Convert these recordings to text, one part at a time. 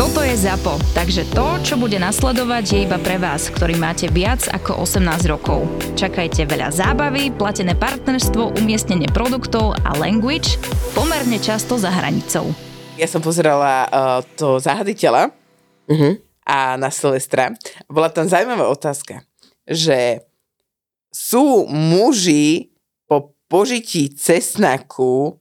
Toto je ZAPO, takže to, čo bude nasledovať, je iba pre vás, ktorý máte viac ako 18 rokov. Čakajte veľa zábavy, platené partnerstvo, umiestnenie produktov a language pomerne často za hranicou. Ja som pozerala uh, to Zahaditeľa Mhm. a na Silvestra. Bola tam zaujímavá otázka, že sú muži po požití cesnaku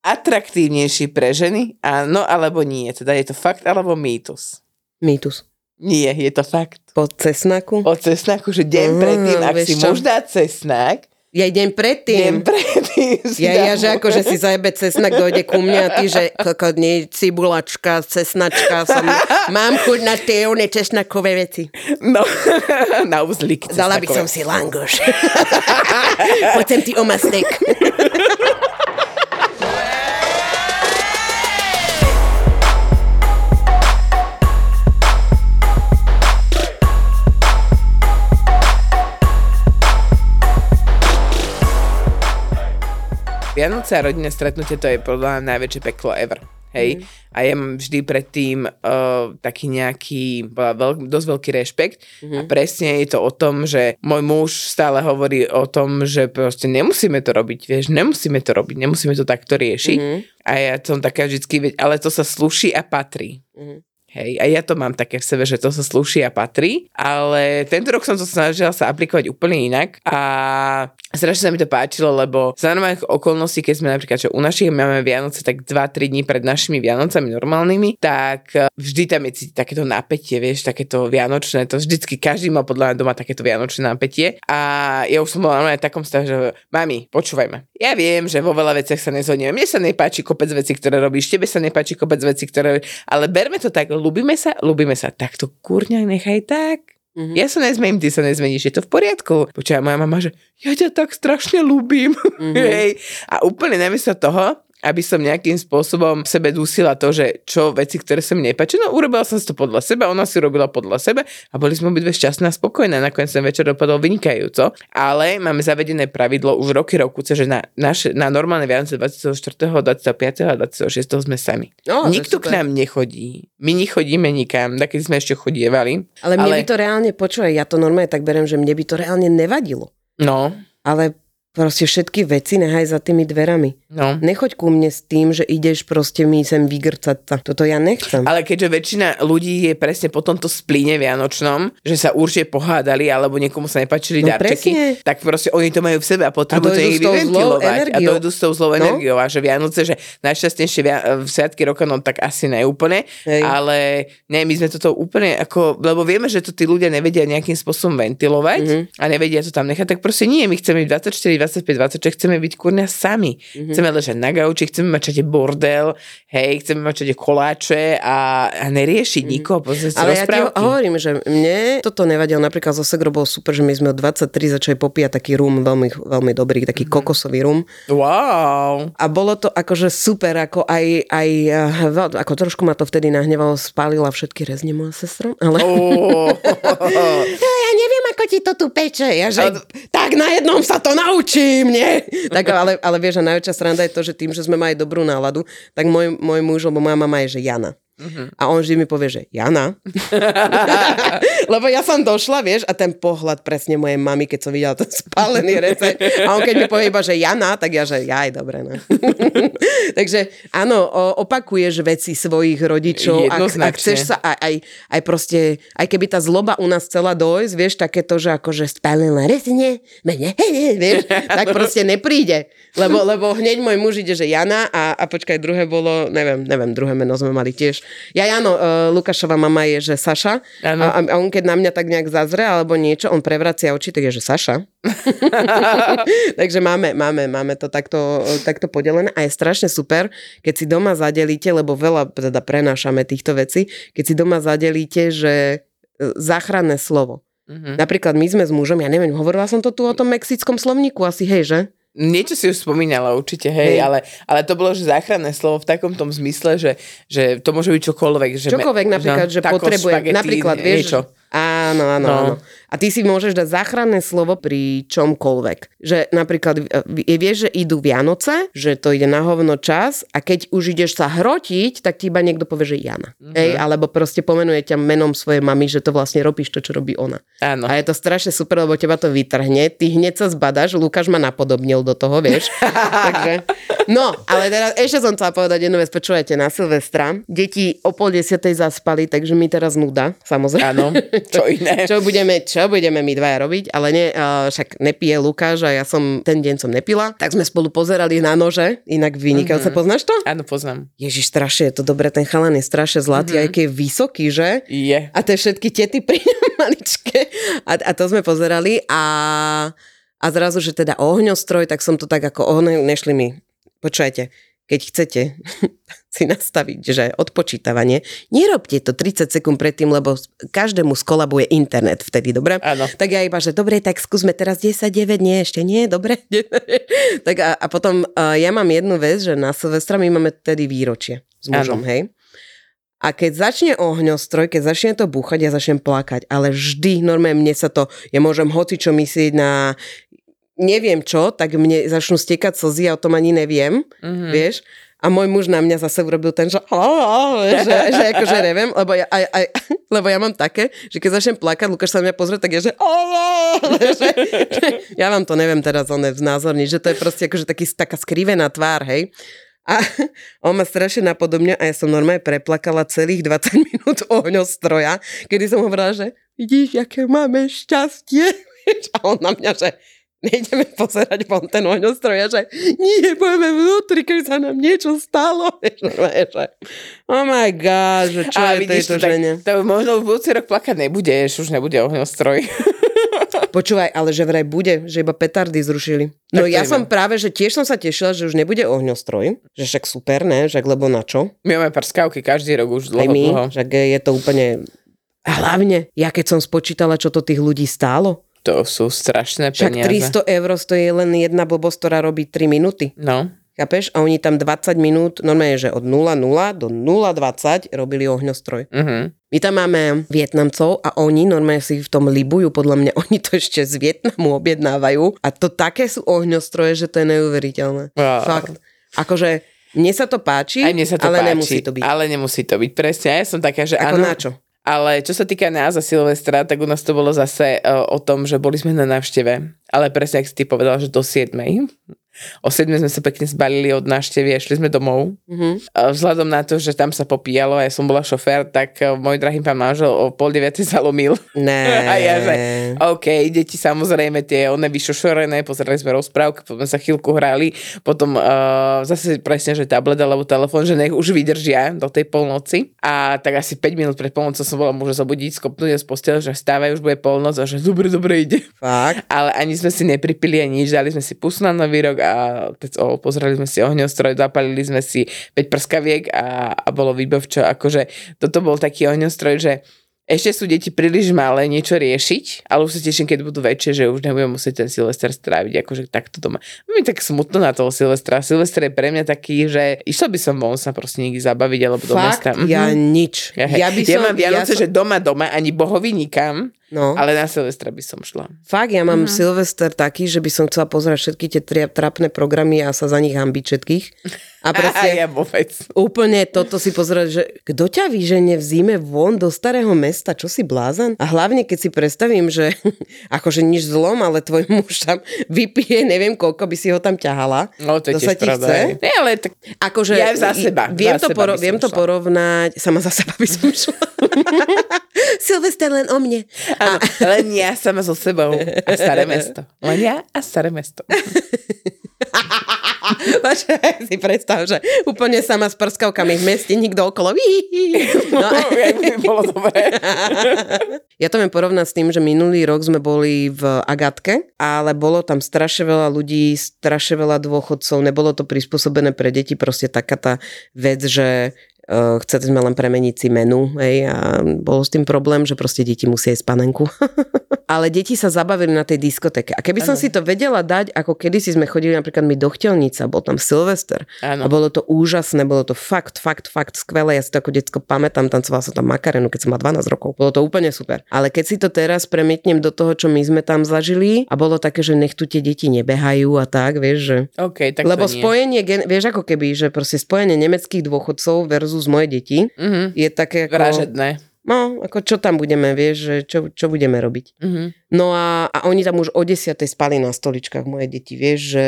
atraktívnejší pre ženy? Áno alebo nie? Teda je to fakt alebo mýtus? Mýtus. Nie, je to fakt. Po cesnaku? O cesnaku, že deň Mm, predtým, ak si čo? muž dá cesnak, Ja deň predtým. predtým si Ja, ja, že ako, že si zajebe cesnak, dojde ku mne a ty, že koko, nie, cibulačka, cesnačka, som, mám chuť na tie one cesnakové veci. No, na uzlík. Dala by som si langoš. Poďme ti omastek. Vianoce a rodinné stretnutie to je podľa mňa najväčšie peklo ever. Hej? Mm. A ja mám vždy predtým uh, taký nejaký veľk, dosť veľký rešpekt. Mm. A presne je to o tom, že môj muž stále hovorí o tom, že proste nemusíme to robiť, vieš, nemusíme to robiť, nemusíme to takto riešiť. Mm. A ja som taká vždycky, ale to sa sluší a patrí. Mhm. Hej, a ja to mám také v sebe, že to sa slúši a patrí, ale tento rok som to snažila sa aplikovať úplne inak a strašne sa mi to páčilo, lebo za normálnych okolností, keď sme napríklad, že u našich máme Vianoce tak 2-3 dní pred našimi Vianocami normálnymi, tak eh, vždy tam je takéto napätie, vieš, takéto vianočné, to vždycky každý má podľa mňa doma takéto vianočné napätie a ja už som bola normálne v takom stave, že mami, počúvaj ma. Ja viem, že vo veľa veciach sa nezhodneme. Mne sa nepáči kopec veci, ktoré robíš, tebe sa nepáči kopec veci, ktoré ale berme to tak, ľúbime sa, ľúbime sa. Tak to kurňa nechaj tak. Mhm. Ja sa nezmením, ty sa nezmeníš, je to v poriadku. Počúva moja mama, že ja ťa tak strašne ľúbim. Mhm. Hej. A úplne namiesto toho, aby som nejakým spôsobom v sebe dusila to, že čo veci, ktoré sa mi nepáči, no urobila som si to podľa seba, ona si robila podľa seba a boli sme obidve šťastné a spokojné. Nakoniec ten večer dopadol vynikajúco, ale máme zavedené pravidlo už roky roku, že na, naše, na normálne Vianoce 24., 25. a 26. sme sami. No, Nikto k nám nechodí. My nechodíme nikam, takedy sme ešte chodievali. Ale mne Ale- by to reálne, počúvaj, ja to normálne tak berem, že mne by to reálne nevadilo. No, Ale proste všetky veci nehaj za tými dverami. no. Nechoď ku mne s tým, že ideš proste mi sem vygrcať sa. Toto ja nechcem. Ale keďže väčšina ľudí je presne po tomto splíne vianočnom, že sa určite pohádali alebo niekomu sa nepáčili No darčeky, presne. tak proste oni to majú v sebe a potrebujú to ich vyventilovať. A dojdu s tou zlou No. energiou. A že Vianoce, že najšťastnejšie via- v sviatky roka, no tak asi neúplne, Hej. ale ne, my sme toto úplne ako, lebo vieme, že to tí ľudia nevedia nejakým spôsobom ventilovať Mhm. a nevedia to tam nechať, tak proste nie, my chceme byť 24, 25, 26, chceme byť kurňa sami. Mhm. Chceme ležať na gauči, chceme mať čade bordel, hej, chceme mať čade koláče a, a neriešiť nikoho, si Mhm. Ale ja ti hovorím, že mne toto nevadilo. Napríklad zo Segro bolo super, že my sme od 23 začali popíjať taký rum, veľmi, veľmi dobrý, taký Mhm. kokosový rum. Wow. A bolo to akože super, ako aj, aj eh, ako trošku ma to vtedy nahnevalo, spálila všetky rezne moja sestra, ale... Oh. Ako ti to tu peče. Ja, že, tak na jednom sa to naučím, nie? Tak, ale, ale vieš, a najväčšia sranda je to, že tým, že sme mali dobrú náladu, tak môj, môj muž, lebo moja mama je, že Jana. A on vždy mi povie, že Jana. Lebo ja som došla, vieš, a ten pohľad presne mojej mamy, keď som videla ten spálený recept. A on keď mi povie iba, že Jana, tak ja, že jaj, dobre, no. Takže áno, opakuješ veci svojich rodičov. Ak, ak chceš sa aj, aj, aj proste, aj keby tá zloba u nás chcela dojsť, vieš, takéto, že akože spálila rezne, mene, vieš, tak proste nepríde. Lebo, lebo hneď môj muž ide, že Jana a, a počkaj, druhé bolo, neviem, neviem, druhé meno sme mali tiež. Ja, Jano, uh, Lukášova mama je, že Saša Áno. a, a on keď na mňa tak nejak zazre alebo niečo, on prevracia oči, tak je, že Saša. Takže máme, máme, máme to takto, takto podelené a je strašne super, keď si doma zadelíte, lebo veľa teda prenášame týchto vecí, keď si doma zadelíte, že e, záchranné slovo. Mm-hmm. Napríklad my sme s mužom, ja neviem, hovorila som to tu o tom mexickom slovníku, asi hej, že? Niečo si už spomínala určite, hej, hej. Ale, ale to bolo, že záchranné slovo v takom tom zmysle, že, že to môže byť čokoľvek. Že čokoľvek me, napríklad, že, že potrebuje, napríklad, vieš, niečo. Áno, áno, no. áno. A ty si môžeš dať záchranné slovo pri čomkoľvek. Že napríklad je, vieš, že idú Vianoce, že to ide na hovno čas a keď už ideš sa hrotiť, tak ti iba niekto povie, že Jana. Mm-hmm. Hej, alebo proste pomenuje ťa menom svojej mamy, že to vlastne robíš to, čo robí ona. Áno. A je to strašne super, lebo teba to vytrhne. Ty hneď sa zbadaš, Lukáš ma napodobnil do toho, vieš. Takže, no, ale teraz ešte som chcela povedať jednu vec, počúvajte, na Silvestra. Deti o pol desiatej zaspali, takže mi teraz nuda, samozrejme. Áno, čo iné. čo budeme, čo budeme my dvaja robiť, ale ne, uh, však nepije Lukáš a ja som, ten deň som nepila, tak sme spolu pozerali na nože, inak vynikajúce, mm-hmm. poznáš to? Áno, poznám. Ježiš, strašne je to dobre, ten chalan je strašne zlatý, mm-hmm. aj keď je vysoký, že? Je. A tie všetky tety pri ňom maličké. A, a to sme pozerali a, a zrazu, že teda ohňostroj, tak som to tak ako ohne, nešli mi. Počujete, keď chcete si nastaviť, že odpočítavanie, nerobte to 30 sekúnd predtým, lebo každému skolabuje internet vtedy, dobre? Áno. Tak ja iba, že dobre, tak skúsme teraz 10, 9, nie, ešte nie, dobre? tak a, a potom uh, ja mám jednu vec, že na Silvestra my máme tedy výročie s mužom, Áno. hej? A keď začne ohňostroj, keď začne to búchať, ja začnem plakať. Ale vždy, normálne mne sa to, ja môžem hoci čo myslieť na neviem čo, tak mne začnú stiekať slzy a o tom ani neviem, mm-hmm. vieš. A môj muž na mňa zase urobil ten, že, že, že akože neviem, lebo ja, aj, aj, lebo ja mám také, že keď začnem plakať, Lukáš sa na mňa pozrie, tak je, že, že, že ja vám to neviem teraz oné znázorniť, že to je proste akože taký, taká skrivená tvár, hej. A on ma strašne napodobne a ja som normálne preplakala celých 20 minút ohňostroja, kedy som hovorila, že vidíš, aké máme šťastie. A on na mňa, že nejdeme pozerať von ten ohňostroj a že nie, budeme vnútri, keď sa nám niečo stalo. Že, oh my god, že čo a je tejto to, žene. Tak, to možno v budúci rok plakať nebudeš, už nebude ohňostroj. Počúvaj, ale že vraj bude, že iba petardy zrušili. No tak ja som práve, že tiež som sa tešila, že už nebude ohňostroj, že však super, ne, však lebo na čo? My máme prskávky každý rok už dlho, Aj my, dlho. však je to úplne... Hlavne, ja keď som spočítala, čo to tých ľudí stálo, to sú strašné peniaze. Však 300 eur stojí len jedna blbosť, ktorá robí 3 minúty. No. Chápeš? A oni tam 20 minút, normálne, že od 0,0 do 0,20 robili ohňostroj. Uh-huh. My tam máme Vietnamcov a oni normálne si v tom libujú, podľa mňa oni to ešte z Vietnamu objednávajú a to také sú ohňostroje, že to je neuveriteľné. Wow. Fakt. Akože mne sa to páči, Aj mne sa to ale páči, nemusí to byť. Ale nemusí to byť, presne. Ja som taká, že Ako áno. na čo? Ale čo sa týka nás a Silvestra, tak u nás to bolo zase uh, o tom, že boli sme na návšteve. Ale presne, ak si ty povedal, že do 7. O 7 sme sa pekne zbalili od návštevy a šli sme domov. Mm-hmm. Vzhľadom na to, že tam sa popíjalo a ja som bola šofér, tak e, môj drahý pán manžel o pol deviatej zalomil. Ne. a ja, že OK, deti samozrejme tie one vyšošorené, pozerali sme rozprávky, potom sa chvíľku hrali, potom uh, zase presne, že tablet alebo telefón, že nech už vydržia do tej polnoci. A tak asi 5 minút pred polnocou som bola môže zabudiť, skopnúť z postele, že vstávaj, už bude polnoc a že dobre, dobre ide. Fakt? Ale ani sme si nepripili ani nič, dali sme si pusu na nový rok a o, pozreli sme si ohňostroj, zapalili sme si 5 prskaviek a, a bolo výbavčo. Akože toto bol taký ohňostroj, že ešte sú deti príliš malé niečo riešiť, ale už sa teším, keď budú väčšie, že už nebudem musieť ten Silvester stráviť akože takto doma. Mi tak smutno na toho Silvestra. Silvester je pre mňa taký, že išla by som von sa proste niekde zabaviť alebo do Fakt? mesta. Ja mhm. nič. Ja, ja, by som, ja mám Vianoce, ja som... že doma, doma, ani bohovi nikam. No. Ale na Silvestra by som šla. Fakt, ja mám uh-huh. Silvester taký, že by som chcela pozerať všetky tie tri- trapné programy a sa za nich hambiť všetkých. A proste a ja vôbec. úplne toto si pozerať, že kto ťa vyženie v zime von do starého mesta, čo si blázan? A hlavne, keď si predstavím, že akože nič zlom, ale tvoj muž tam vypije, neviem koľko by si ho tam ťahala. No to je tiež pravda. Chce. Nie, ale tak akože, ja za seba. Viem, za to, poro- seba viem to porovnať, sama za seba by som šla. Silvester len o mne. Áno, len ja sama so sebou a staré mesto. Len ja a staré mesto. si predstav, že úplne sama s prskavkami v meste, nikto okolo. No. by bolo dobré. ja to viem porovnať s tým, že minulý rok sme boli v Agatke, ale bolo tam strašne veľa ľudí, strašne veľa dôchodcov, nebolo to prispôsobené pre deti, proste taká tá vec, že chceli sme len premeniť si menu, hej, a bol s tým problém, že proste deti musia jesť panenku. ale deti sa zabavili na tej diskotéke. A keby som Áno. si to vedela dať, ako kedysi sme chodili napríklad my do Chtelnica, bol tam Silvester. Áno. A bolo to úžasné, bolo to fakt, fakt, fakt skvelé. Ja si to ako detsko pamätám, tancovala som tam makarenu, keď som mala 12 rokov. Bolo to úplne super. Ale keď si to teraz premietnem do toho, čo my sme tam zažili a bolo také, že nech tu tie deti nebehajú a tak, vieš, že... OK, tak Lebo spojenie, gen- vieš ako keby, že proste spojenie nemeckých dôchodcov versus moje deti Mhm. je také ako... Vražedné. No, ako čo tam budeme, vieš, že čo, čo budeme robiť. Mhm. No a, a oni tam už o 10. spali na stoličkách moje deti, vieš, že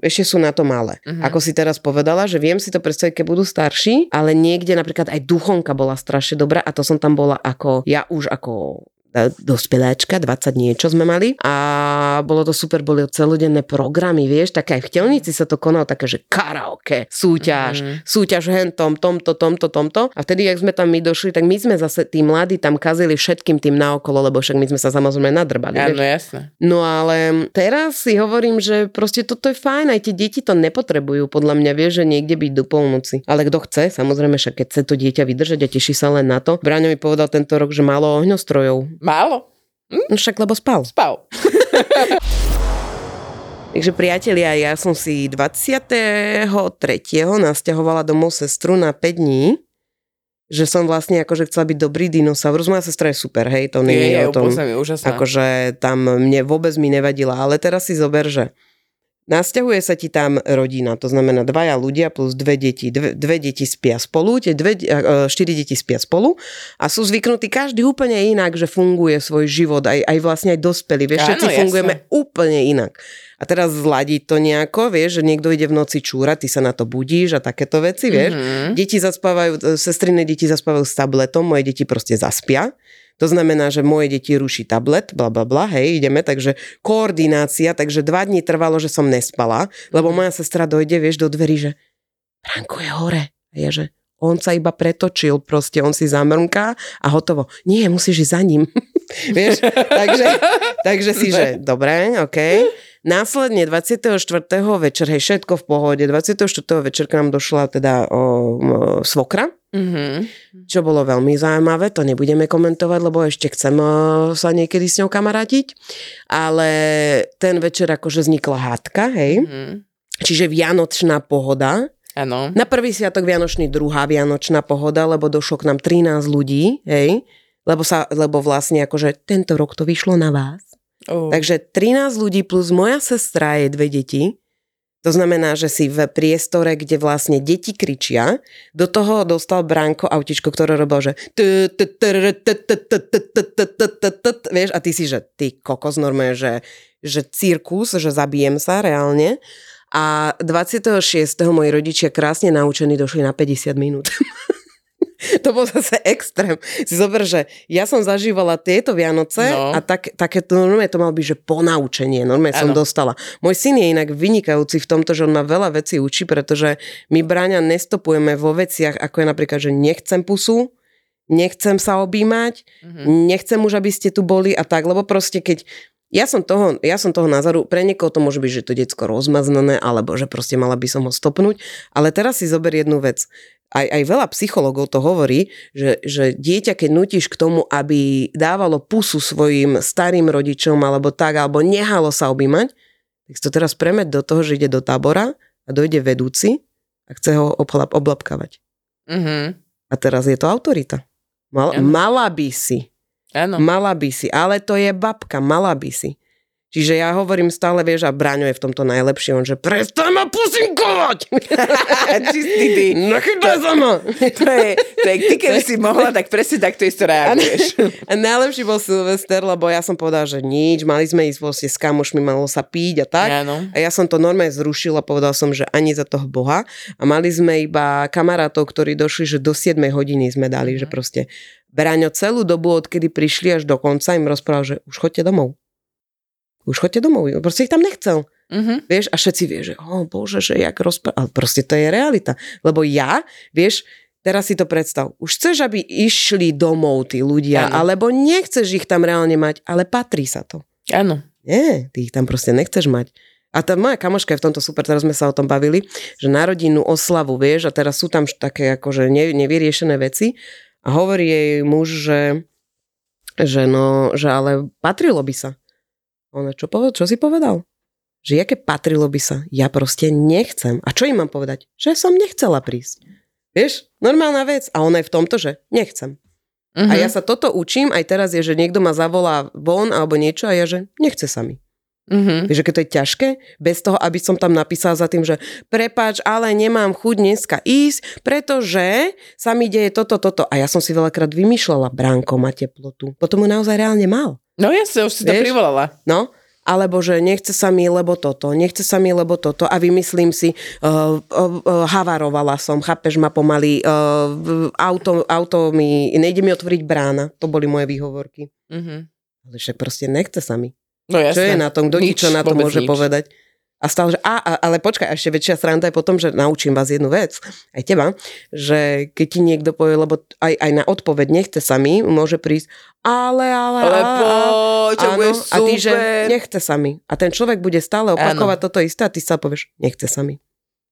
ešte sú na to malé. Mhm. Ako si teraz povedala, že viem si to predstaviť, keď budú starší, ale niekde napríklad aj duchonka bola strašne dobrá a to som tam bola ako, ja už ako dospeláčka, 20 niečo sme mali a bolo to super, boli celodenné programy, vieš, také aj v Chtelnici sa to konalo, také, že karaoke, súťaž, Mhm. súťaž hentom, tomto, tomto, tomto. A vtedy, jak sme tam my došli, tak my sme zase, tí mladí tam kazili všetkým tým naokolo, lebo však my sme sa samozrejme nadrbali. vieš. Áno, jasné. No ale teraz si hovorím, že proste toto je fajn, aj tie deti to nepotrebujú, podľa mňa vie, že niekde byť do polnoci. Ale kto chce, samozrejme, však keď chce to dieťa vydržať a teší sa len na to. Braňo mi povedal tento rok, že málo ohňostrojov. Málo? No však lebo spal. Spal. Takže priatelia, ja som si 23. nasťahovala domov sestru na 5 dní že som vlastne akože chcela byť dobrý dinosaurus. Moja sestra je super, hej, to nie Je, je, o tom. je úžasná. Akože tam mne vôbec mi nevadila, ale teraz si zober, že nasťahuje sa ti tam rodina, to znamená dvaja ľudia plus dve deti. Dve, dve deti spia spolu, tie dve, e, štyri deti spia spolu a sú zvyknutí každý úplne inak, že funguje svoj život, aj, aj vlastne aj dospelí. Vieš, všetci jasné. fungujeme úplne inak. A teraz zladiť to nejako, vieš, že niekto ide v noci čúrať, ty sa na to budíš a takéto veci, vieš. Mhm. Deti zaspávajú, e, sestriny deti zaspávajú s tabletom, moje deti proste zaspia. To znamená, že moje deti ruší tablet, bla bla bla, hej, ideme, takže koordinácia, takže dva dní trvalo, že som nespala, lebo moja sestra dojde, vieš, do dverí, že Franko je hore. A ja, že on sa iba pretočil, proste on si zamrnká a hotovo. Nie, musíš ísť za ním. vieš, takže, takže si, že dobre, okej. Následne 24. večer, hej, všetko v pohode, 24. večer k nám došla teda o, o, svokra, Mhm. čo bolo veľmi zaujímavé, to nebudeme komentovať, lebo ešte chcem o, sa niekedy s ňou kamarátiť, ale ten večer akože vznikla hádka, hej, Mhm. čiže vianočná pohoda, Áno. na prvý sviatok Vianočný druhá Vianočná pohoda, lebo došlo k nám 13 ľudí, hej, lebo, sa, lebo vlastne akože tento rok to vyšlo na vás. Oh. Takže 13 ľudí plus moja sestra je dve deti. To znamená, že si v priestore, kde vlastne deti kričia, do toho dostal Branko autičko, ktoré robilo, že vieš, a ty si, že ty kokos normálne, že, že cirkus, že zabijem sa reálne. A 26. moji rodičia krásne naučení došli na 50 minút. to bol zase extrém. Si zober, že ja som zažívala tieto Vianoce No. a tak, také to, normálne to mal byť, že ponaučenie, normálne som Áno. dostala. Môj syn je inak vynikajúci v tomto, že on ma veľa vecí učí, pretože my bráňa nestopujeme vo veciach, ako je napríklad, že nechcem pusu, nechcem sa objímať, Mhm. nechcem už, aby ste tu boli a tak, lebo proste keď ja som, toho, ja som toho názoru, pre niekoho to môže byť, že to decko rozmaznané, alebo že proste mala by som ho stopnúť, ale teraz si zober jednu vec. Aj, aj veľa psychologov to hovorí, že, že dieťa, keď nutíš k tomu, aby dávalo pusu svojim starým rodičom, alebo tak, alebo nehalo sa objímať, tak si to teraz premed do toho, že ide do tábora a dojde vedúci a chce ho oblap, oblapkávať. Mhm. A teraz je to autorita. Mal, mala by si. Áno. Mala by si, ale to je babka, mala by si. Čiže ja hovorím stále, vieš, a Braňo je v tomto najlepší, on že prestaň ma pusinkovať! Čistý ty. Nachytaj sa ma! To je, to je, ty keby si mohla, tak presne takto isto reaguješ. A najlepší bol Silvester, lebo ja som povedala, že nič, mali sme ísť vlastne s kamošmi, malo sa piť a tak. Áno. A ja som to normálne zrušila, povedal som, že ani za toho Boha. A mali sme iba kamarátov, ktorí došli, že do 7 hodiny sme dali, že proste Braňo celú dobu, odkedy prišli až do konca, im rozprával, že už chodte domov. Už chodte domov. Proste ich tam nechcel. Mhm. Vieš, a všetci vie, že o bože, že jak rozpráva. Ale proste to je realita. Lebo ja, vieš, teraz si to predstav. Už chceš, aby išli domov tí ľudia, Áno. alebo nechceš ich tam reálne mať, ale patrí sa to. Áno. Nie, ty ich tam proste nechceš mať. A tá moja kamoška je v tomto super, teraz sme sa o tom bavili, že na rodinnú oslavu, vieš, a teraz sú tam také akože ne, nevyriešené veci a hovorí jej muž, že že no, že ale patrilo by sa. Ona, čo, povedal, čo si povedal? Že jaké patrilo by sa? Ja proste nechcem. A čo im mám povedať? Že som nechcela prísť. Vieš, normálna vec. A ona je v tomto, že nechcem. Uh-huh. A ja sa toto učím, aj teraz je, že niekto ma zavolá von alebo niečo a ja, že nechce sa mi. Uh-huh. Vieš, keď to je ťažké, bez toho, aby som tam napísala za tým, že prepáč, ale nemám chuť dneska ísť, pretože sa mi deje toto, toto. A ja som si veľakrát vymýšľala, bránko má teplotu. Potom ho naozaj reálne mal. No ja si už si to privolala. No, alebo že nechce sa mi, lebo toto, nechce sa mi, lebo toto a vymyslím si, uh, uh, uh, havarovala som, chápeš ma pomaly, uh, auto, auto mi, nejde mi otvoriť brána, to boli moje výhovorky. Mm-hmm. Ale však proste nechce sa mi. No jasne. Čo je na tom, kto ti čo na to môže nič. povedať? A stále, že a, a, ale počkaj, ešte väčšia sranda je potom, že naučím vás jednu vec, aj teba, že keď ti niekto povie, lebo aj, aj na odpoveď nechce sa mi, môže prísť, ale, ale, ale poď, áno, bude super. A ty, že nechce sa mi. A ten človek bude stále opakovať áno. toto isté a ty sa povieš, nechce sa mi.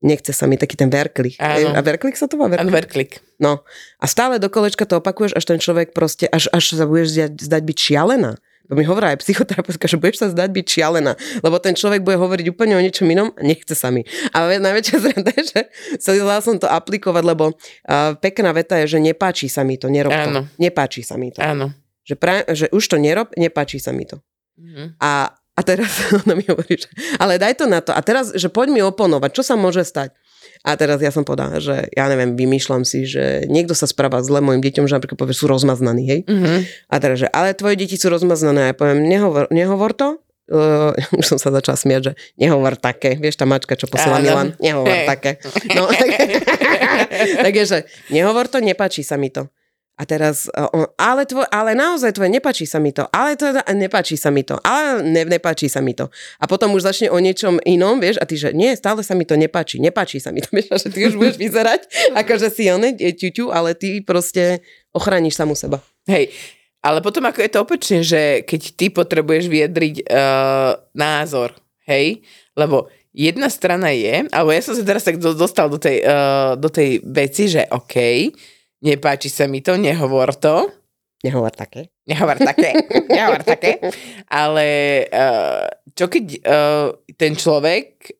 Nechce sa mi taký ten verklik. Áno. A verklik sa to má? Verklik? verklik. No. A stále do kolečka to opakuješ, až ten človek proste, až, až sa budeš zdať, zdať byť šialená. To mi hovorá aj psychoterapeutka, že budeš sa zdať byť šialená, lebo ten človek bude hovoriť úplne o niečom inom a nechce sa mi. Ale najväčšia zrada je, že chcela som to aplikovať, lebo uh, pekná veta je, že nepáči sa mi to, nerob to. Nepáči sa mi to. Áno. Že, pra, že už to nerob, nepáči sa mi to. Mm-hmm. A, a teraz ona mi hovorí, že ale daj to na to. A teraz, že poď mi oponovať, čo sa môže stať. A teraz ja som povedala, že ja neviem, vymýšľam si, že niekto sa správa zle mojim deťom, že napríklad povie, sú rozmaznaní, hej. Mm-hmm. A teraz, že ale tvoje deti sú rozmaznané. A ja poviem, nehovor, nehovor to, uh, už som sa začala smiať, že nehovor také, vieš, tá mačka, čo posiela Milan, nehovor také. No, tak, tak je, že nehovor to, nepáči sa mi to. A teraz, e, ale, tvoj, ale naozaj tvoje, nepačí sa mi to, ale to, nepačí sa mi to, ale ne, nepačí sa mi to. A potom už začne o niečom inom, vieš, a ty, že nie, stále sa mi to nepáči, nepáči sa mi to, vieš, že ty už budeš vyzerať, ako že si on ťuťu, ale ty proste ochrániš samu seba. Hej, ale potom ako je to opačne, že keď ty potrebuješ vyjadriť uh, názor, hej, lebo jedna strana je, alebo ja som sa teraz tak dostal do tej, uh, do tej veci, že OK, nepáči sa mi to, nehovor to. Nehovor také. Nehovor také, nehovor také. Ale uh, čo keď uh, ten človek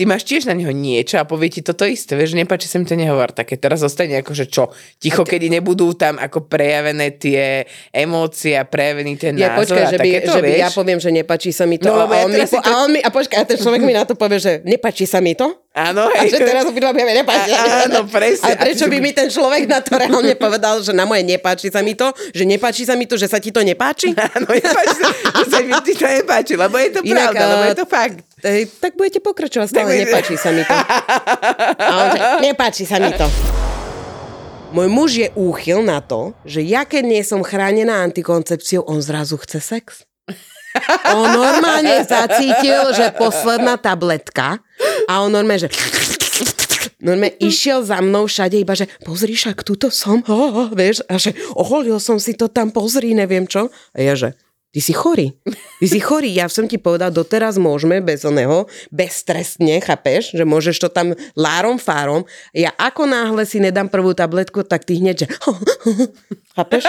ty máš tiež na neho niečo a povie ti toto isté, vieš, nepáči sa mi to nehovor také. Teraz zostane ako, že čo, ticho, kedy nebudú tam ako prejavené tie emócie a prejavený ten ja, názor počkaj, že, by, to, že by ja poviem, že nepáči sa mi to no, a, on mi, po, to... a on mi, a počkaj, a ten človek mi na to povie, že nepáči sa mi to Áno, hej. A že teraz obidva vieme, nepáči. A, áno, presne. A prečo by mi ten človek na to reálne povedal, že na moje nepáči sa mi to, že nepáči sa mi to, že sa ti to nepáči? Áno, nepáči sa, že sa mi to nepáči, lebo je to Inak, pravda, lebo je to fakt. Tak budete pokračovať, stále nepáči sa mi to. A on, že, nepáči sa mi to. Môj muž je úchyl na to, že ja keď nie som chránená antikoncepciou, on zrazu chce sex. On normálne zacítil, že posledná tabletka a on normálne, že normálne išiel za mnou všade iba, že pozri, však tuto som, oh, oh, vieš, a že oholil som si to tam, pozri, neviem čo. A ja, že Ty si chorý. Ty si chorý. Ja som ti povedal, doteraz môžeme bez oného, beztrestne, chápeš, že môžeš to tam lárom, fárom. Ja ako náhle si nedám prvú tabletku, tak ty hneď, že chápeš?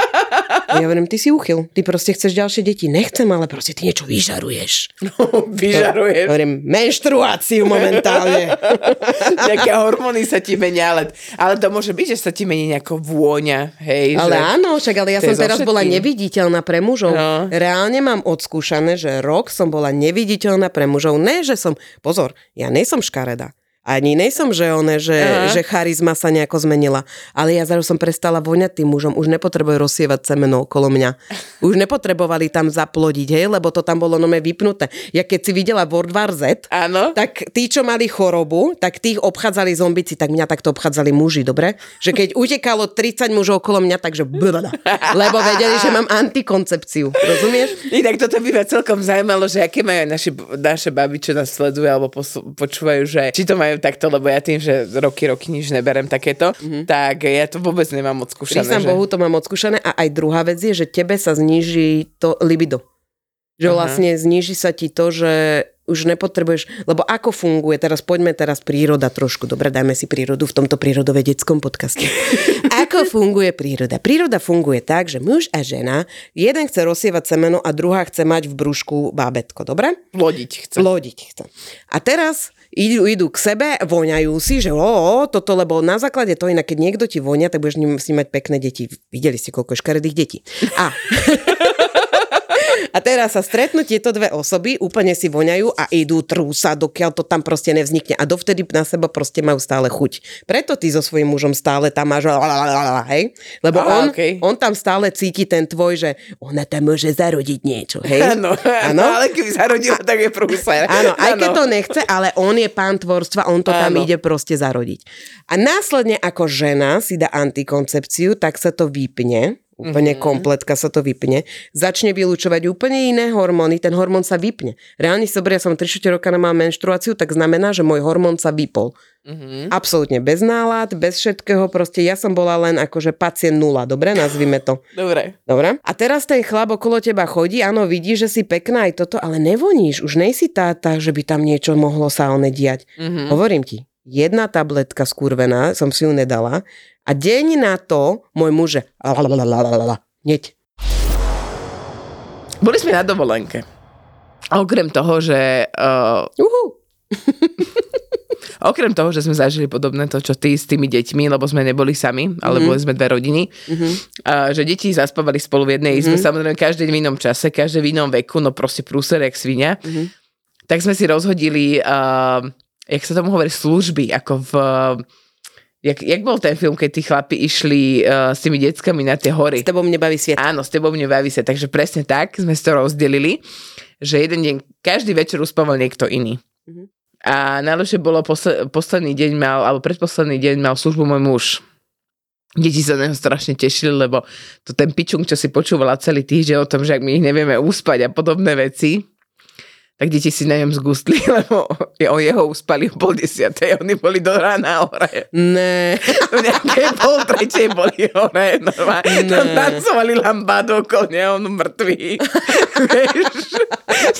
Ja hovorím, ty si uchyl. Ty proste chceš ďalšie deti. Nechcem, ale proste ty niečo vyžaruješ. No, vyžaruješ. Hovorím, menštruáciu momentálne. Nejaké hormóny sa ti menia, ale, ale to môže byť, že sa ti mení nejako vôňa. Hej, ale že... áno, však ale ja som teraz bola neviditeľná pre mužov. No reálne mám odskúšané, že rok som bola neviditeľná pre mužov. Ne, že som, pozor, ja nie som škareda. Ani nejsom, že one, že, že charizma sa nejako zmenila. Ale ja zrazu som prestala voňať tým mužom. Už nepotrebujú rozsievať semeno okolo mňa. Už nepotrebovali tam zaplodiť, hej, lebo to tam bolo nome vypnuté. Ja keď si videla World War Z, Áno. tak tí, čo mali chorobu, tak tých obchádzali zombici, tak mňa takto obchádzali muži, dobre? Že keď utekalo 30 mužov okolo mňa, takže blada. Lebo vedeli, že mám antikoncepciu. Rozumieš? Inak toto by ma celkom zaujímalo, že aké majú naši, naše baby, čo nás sledujú alebo počúvajú, že či to majú majú takto, lebo ja tým, že roky, roky nič neberem takéto, mm-hmm. tak ja to vôbec nemám odskúšané. Prísam že... Bohu, to mám odskúšané a aj druhá vec je, že tebe sa zníži to libido. Že Aha. vlastne zníži sa ti to, že už nepotrebuješ, lebo ako funguje, teraz poďme teraz príroda trošku, dobre, dajme si prírodu v tomto prírodovedeckom podcaste. ako funguje príroda? Príroda funguje tak, že muž a žena, jeden chce rozsievať semeno a druhá chce mať v brúšku bábetko, dobre? Lodiť chce. Lodiť chce. A teraz idú, idú k sebe, voňajú si, že o, o, toto, lebo na základe toho, inak keď niekto ti vonia, tak budeš si mať pekné deti. Videli ste, koľko škaredých detí. A A teraz sa stretnú tieto dve osoby, úplne si voňajú a idú trúsa, dokiaľ to tam proste nevznikne. A dovtedy na seba proste majú stále chuť. Preto ty so svojím mužom stále tam máš hej? Lebo Aha, on, okej. on tam stále cíti ten tvoj, že ona tam môže zarodiť niečo, hej? Áno, áno, ale keby zarodila, tak je prúser. Áno, aj keď to nechce, ale on je pán tvorstva, on to tam Áno. ide proste zarodiť. A následne ako žena si dá antikoncepciu, tak sa to vypne, úplne mm-hmm. kompletka sa to vypne, začne vylúčovať úplne iné hormóny, ten hormón sa vypne. Reálne ja som 3 roka nemám menštruáciu, tak znamená, že môj hormón sa vypol. Mm-hmm. Absolútne bez nálad, bez všetkého, proste ja som bola len akože pacient nula, dobre, nazvime to. Dobre. Dobre. A teraz ten chlap okolo teba chodí, áno, vidí, že si pekná aj toto, ale nevoníš, už nejsi tá, tá že by tam niečo mohlo sa one diať. Mm-hmm. Hovorím ti, jedna tabletka skurvená, som si ju nedala a deň na to môj muž, že hneď. Boli sme na dovolenke. Okrem toho, že... Uh, Uhu. okrem toho, že sme zažili podobné to, čo ty s tými deťmi, lebo sme neboli sami, ale mm-hmm. boli sme dve rodiny, mm-hmm. uh, že deti zaspávali spolu v jednej izbe, mm-hmm. samozrejme každý v inom čase, každý v inom veku, no proste prúser, jak svinia. Mm-hmm. Tak sme si rozhodili, uh, jak sa tomu hovorí, služby, ako v... Jak, jak bol ten film, keď tí chlapi išli uh, s tými deckami na tie hory? S tebou mne baví sviet. Áno, s tebou nebaví sa. Takže presne tak sme si to rozdelili, že jeden deň, každý večer uspával niekto iný. Mm-hmm. A najlepšie bolo, posle, posledný deň mal, alebo predposledný deň mal službu môj muž. Deti sa na neho strašne tešili, lebo to ten pičung, čo si počúvala celý týždeň o tom, že ak my ich nevieme uspať a podobné veci, tak deti si na ňom zgustli, lebo o jeho uspali o pol desiatej, oni boli do rána hore. Ne. V nejakej pol tretej boli hore, normálne. Tam tancovali lambádu okolo neho, on mŕtvý. Vieš,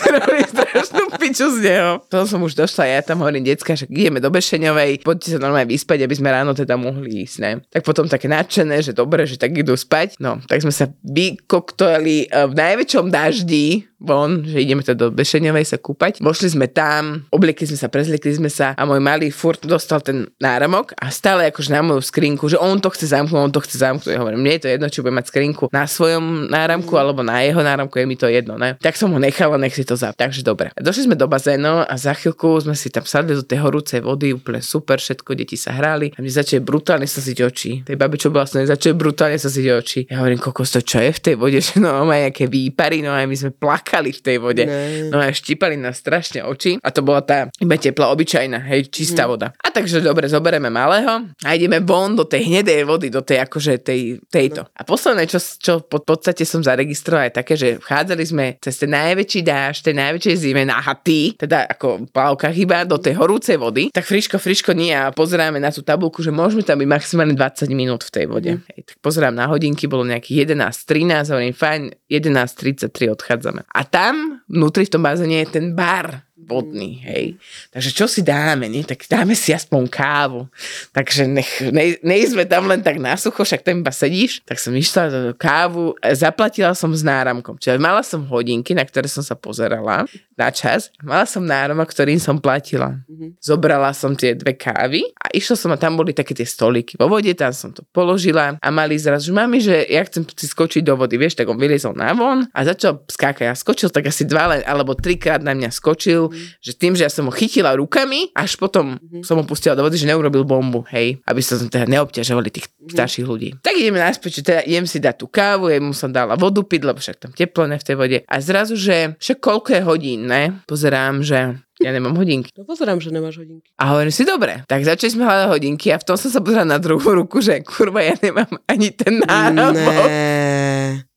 robili strašnú piču z neho. Potom som už došla, ja tam hovorím, decka, že ideme do Bešeňovej, poďte sa normálne vyspať, aby sme ráno teda mohli ísť, ne? Tak potom také nadšené, že dobre, že tak idú spať. No, tak sme sa vykoktojali eh, v najväčšom daždi von, že ideme teda do Bešeňovej sa kúpať. Vošli sme tam, obliekli sme sa, prezliekli sme sa a môj malý furt dostal ten náramok a stále akože na moju skrinku, že on to chce zamknúť, on to chce zamknúť. Ja hovorím, mne je to jedno, či bude mať skrinku na svojom náramku alebo na jeho náramku, je mi to jedno, ne? Tak som ho nechala, nech si to zap. Takže dobre. Došli sme do bazénu a za chvíľku sme si tam sadli do tej horúcej vody, úplne super, všetko, deti sa hrali a mne začali brutálne slziť oči. Tej babi, čo bola začali brutálne slziť oči. Ja hovorím, kokos, to čo je v tej vode, že no má nejaké výpary, no a my sme plakali v tej vode. Ne. No a štípali nás strašne oči a to bola tá iba teplá, obyčajná, hej, čistá voda. A takže dobre, zoberieme malého a ideme von do tej hnedej vody, do tej akože tej, tejto. A posledné, čo, čo po podstate som zaregistrovala je také, že vchádzali sme cez ten najväčší dáž, tej najväčšej zime na haty, teda ako plavka chyba do tej horúcej vody, tak friško, friško nie a pozeráme na tú tabulku, že môžeme tam byť maximálne 20 minút v tej vode. Mm. Hej, tak pozerám na hodinky, bolo nejakých 11.13, hovorím, fajn, 11.33 odchádzame. A tam, vnútri v tom bazéne je ten bar vodný, hej. Takže čo si dáme, nie? Tak dáme si aspoň kávu. Takže nech, ne, nejsme tam len tak na sucho, však tam iba sedíš. Tak som išla do kávu, e, zaplatila som s náramkom. Čiže mala som hodinky, na ktoré som sa pozerala na čas. Mala som náramok, ktorým som platila. Zobrala som tie dve kávy a išla som a tam boli také tie stolíky vo vode, tam som to položila a mali zrazu, že mami, že ja chcem si skočiť do vody, vieš, tak on vyliezol na von a začal skákať. A skočil tak asi dva alebo trikrát na mňa skočil, že tým, že ja som ho chytila rukami, až potom som ho pustila do vody, že neurobil bombu, hej, aby sa teda neobťažovali tých starších ľudí. Tak ideme naspäť, že teda idem si dať tú kávu, ja mu som dala vodu piť, lebo však tam teplo ne v tej vode. A zrazu, že však koľko je hodín, ne? Pozerám, že ja nemám hodinky. No pozerám, že nemáš hodinky. A hovorím si, dobre, tak začali sme hľadať hodinky a v tom som sa pozerala na druhú ruku, že kurva, ja nemám ani ten náramok.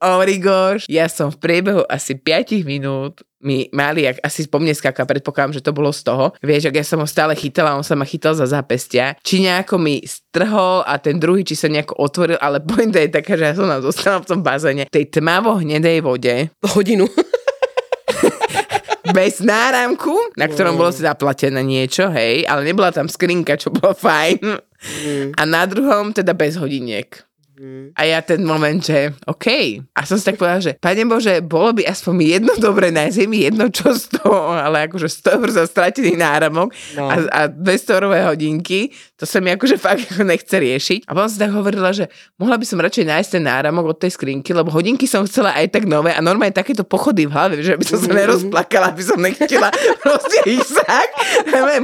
Origoš, ja som v priebehu asi 5 minút mi mali, ak asi po mne skáka, predpokladám, že to bolo z toho. Vieš, ak ja som ho stále chytala, on sa ma chytal za zápestia. Či nejako mi strhol a ten druhý, či sa nejako otvoril, ale pointa je taká, že ja som tam zostala v tom bazéne, v tej tmavo hnedej vode. Hodinu. bez náramku, na ktorom bolo si zaplatené niečo, hej, ale nebola tam skrinka, čo bolo fajn. A na druhom teda bez hodiniek. A ja ten moment, že OK. A som si tak povedala, že Pane Bože, bolo by aspoň jedno dobre nájsť mi jedno čo z toho, ale akože 100 eur za stratený náramok No. a, a 200 eurové hodinky, to sa mi akože fakt nechce riešiť. A potom si tak hovorila, že mohla by som radšej nájsť ten náramok od tej skrinky, lebo hodinky som chcela aj tak nové a normálne takéto pochody v hlave, že by som sa nerozplakala, aby som nechtěla proste Isák.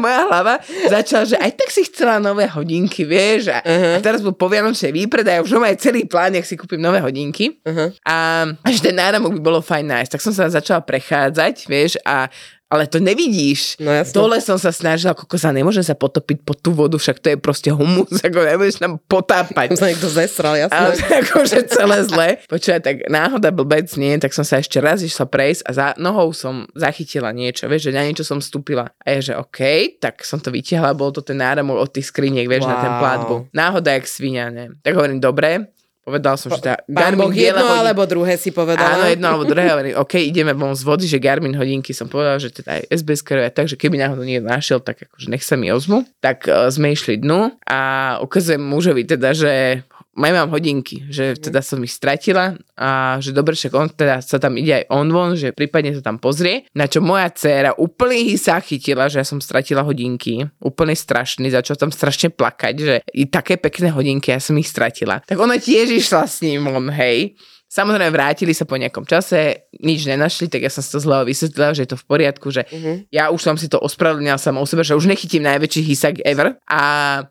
Moja hlava začala, že aj tak si chcela nové hodinky, vieš. A, uh-huh. a teraz bol povianočný výpredaj a už aj celý plán, jak si kúpim nové hodinky. Uh-huh. A že ten náramok by bolo fajn nájsť. Tak som sa začala prechádzať, vieš, a ale to nevidíš. No jasne. Dole som sa snažila, kokoza, nemôžem sa potopiť pod tú vodu, však to je proste humus, ako nebudeš tam potápať. Tam sa niekto zesral, Ale jasné. akože celé zle. Počúvaj, tak náhoda blbec nie, tak som sa ešte raz išla prejsť a za nohou som zachytila niečo, vieš, že na niečo som vstúpila. A je, že OK, tak som to vytiahla, bol to ten náramok od tých skriniek, vieš, na ten Wow. platbu. Náhoda jak svinia, ne. Tak hovorím, dobre, povedal som, že tá Boh, biele jedno hodinky- alebo druhé si povedala. Áno, jedno alebo druhé, hovorím, OK, ideme von z vody, že Garmin hodinky som povedal, že teda aj SBS je tak, že keby náhodou niekto našiel, tak akože nech sa mi ozmu. Tak uh, sme išli dnu a ukazujem mužovi teda, že aj mám hodinky, že teda som ich stratila a že dobre, však on teda sa tam ide aj on von, že prípadne sa tam pozrie, na čo moja dcéra úplný sa chytila, že ja som stratila hodinky, úplne strašný, začal tam strašne plakať, že i také pekné hodinky, ja som ich stratila. Tak ona tiež išla s ním von, hej. Samozrejme vrátili sa po nejakom čase, nič nenašli, tak ja som si to zle vysvetlila, že je to v poriadku, že Mhm. ja už som si to ospravedlnila sama o sebe, že už nechytím najväčší hysak ever. A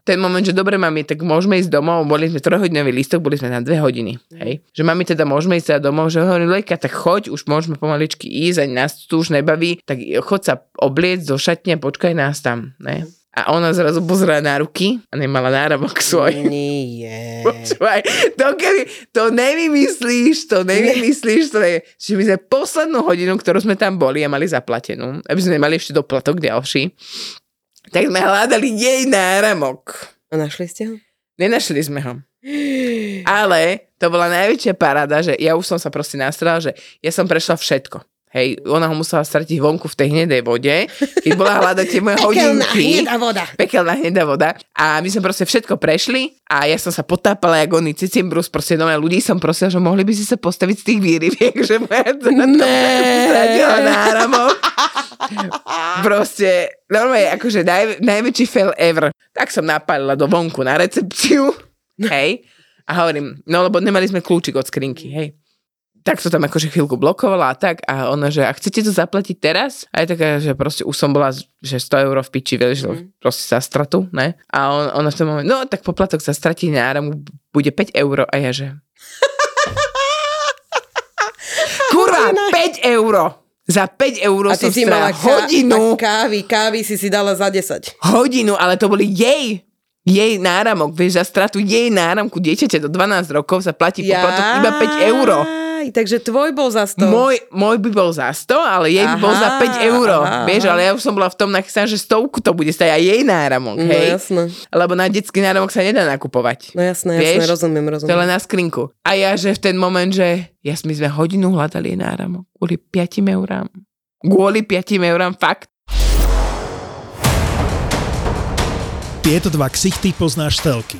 ten moment, že dobre mami, tak môžeme ísť domov, boli sme trojhodinový lístok, boli sme na dve hodiny. Hej. Že mami teda môžeme ísť teda domov, že hovorím, Lejka, tak choď, už môžeme pomaličky ísť, ani nás tu už nebaví, tak choď sa obliec do šatne, počkaj nás tam. Ne? A ona zrazu pozerala na ruky a nemala náramok svoj. Nie. Počúvaj, to, keby, to nevymyslíš, to nevymyslíš, to je, že my sme poslednú hodinu, ktorú sme tam boli a mali zaplatenú, aby sme nemali ešte doplatok ďalší, tak sme hľadali jej náramok. A našli ste ho? Nenašli sme ho. Ale to bola najväčšia paráda, že ja už som sa proste nastrala, že ja som prešla všetko. Hej, ona ho musela stratiť vonku v tej hnedej vode, keď bola hľadať tie moje Pekelná hodinky hnedá voda. pekelná hnedá voda. A my sme proste všetko prešli a ja som sa potápala jak oný cicimbrus, proste nové ľudí som prosila, že mohli by si sa postaviť z tých výriviek, že moja dcera náramok. Proste, normálne, akože naj, najväčší fail ever. Tak som napálila do vonku na recepciu, hej, a hovorím, no lebo nemali sme kľúčik od skrinky, hej. Tak to tam akože chvíľku blokovala a tak a ona, že a chcete to zaplatiť teraz? A je taká, že proste už som bola, že 100 eur v piči, vieš, mm. proste za stratu, ne? A on, ona v tom moment, no tak poplatok za stratenie náramu bude 5 eur a ja, že... Kurva, 5 eur! Za 5 eur som si mala ká- hodinu, kávy, kávy si si dala za 10. hodinu, ale to boli jej jej náramok, vieš, za stratu jej náramku dieťaťa do 12 rokov sa platí poplatok iba 5 eur. Jaj, Takže tvoj bol za 100. Môj, môj by bol za 100, ale jej by bol za Aha, 5 eur. aha, Vieš, aha. ale ja už som bola v tom nachystaná, že stovku to bude stať aj jej náramok, No hej. jasné. Lebo na detský náramok sa nedá nakupovať. No jasné, jasné, rozumiem, To rozumiem. len na skrinku. A ja, že v ten moment, že ja, my sme hodinu hľadali jej náramok kvôli 5 eurám. Kvôli 5 eurám, fakt. Tieto dva ksichty poznáš telky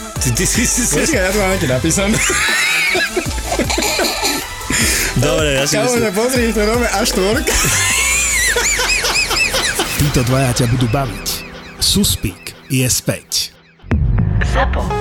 Ty, ty si si... si... ja to mám ti napísané. Dobre, ja si myslím. pozri, to robí až tvork. títo dvaja ťa budú baviť. Suspík je späť. ZAPO.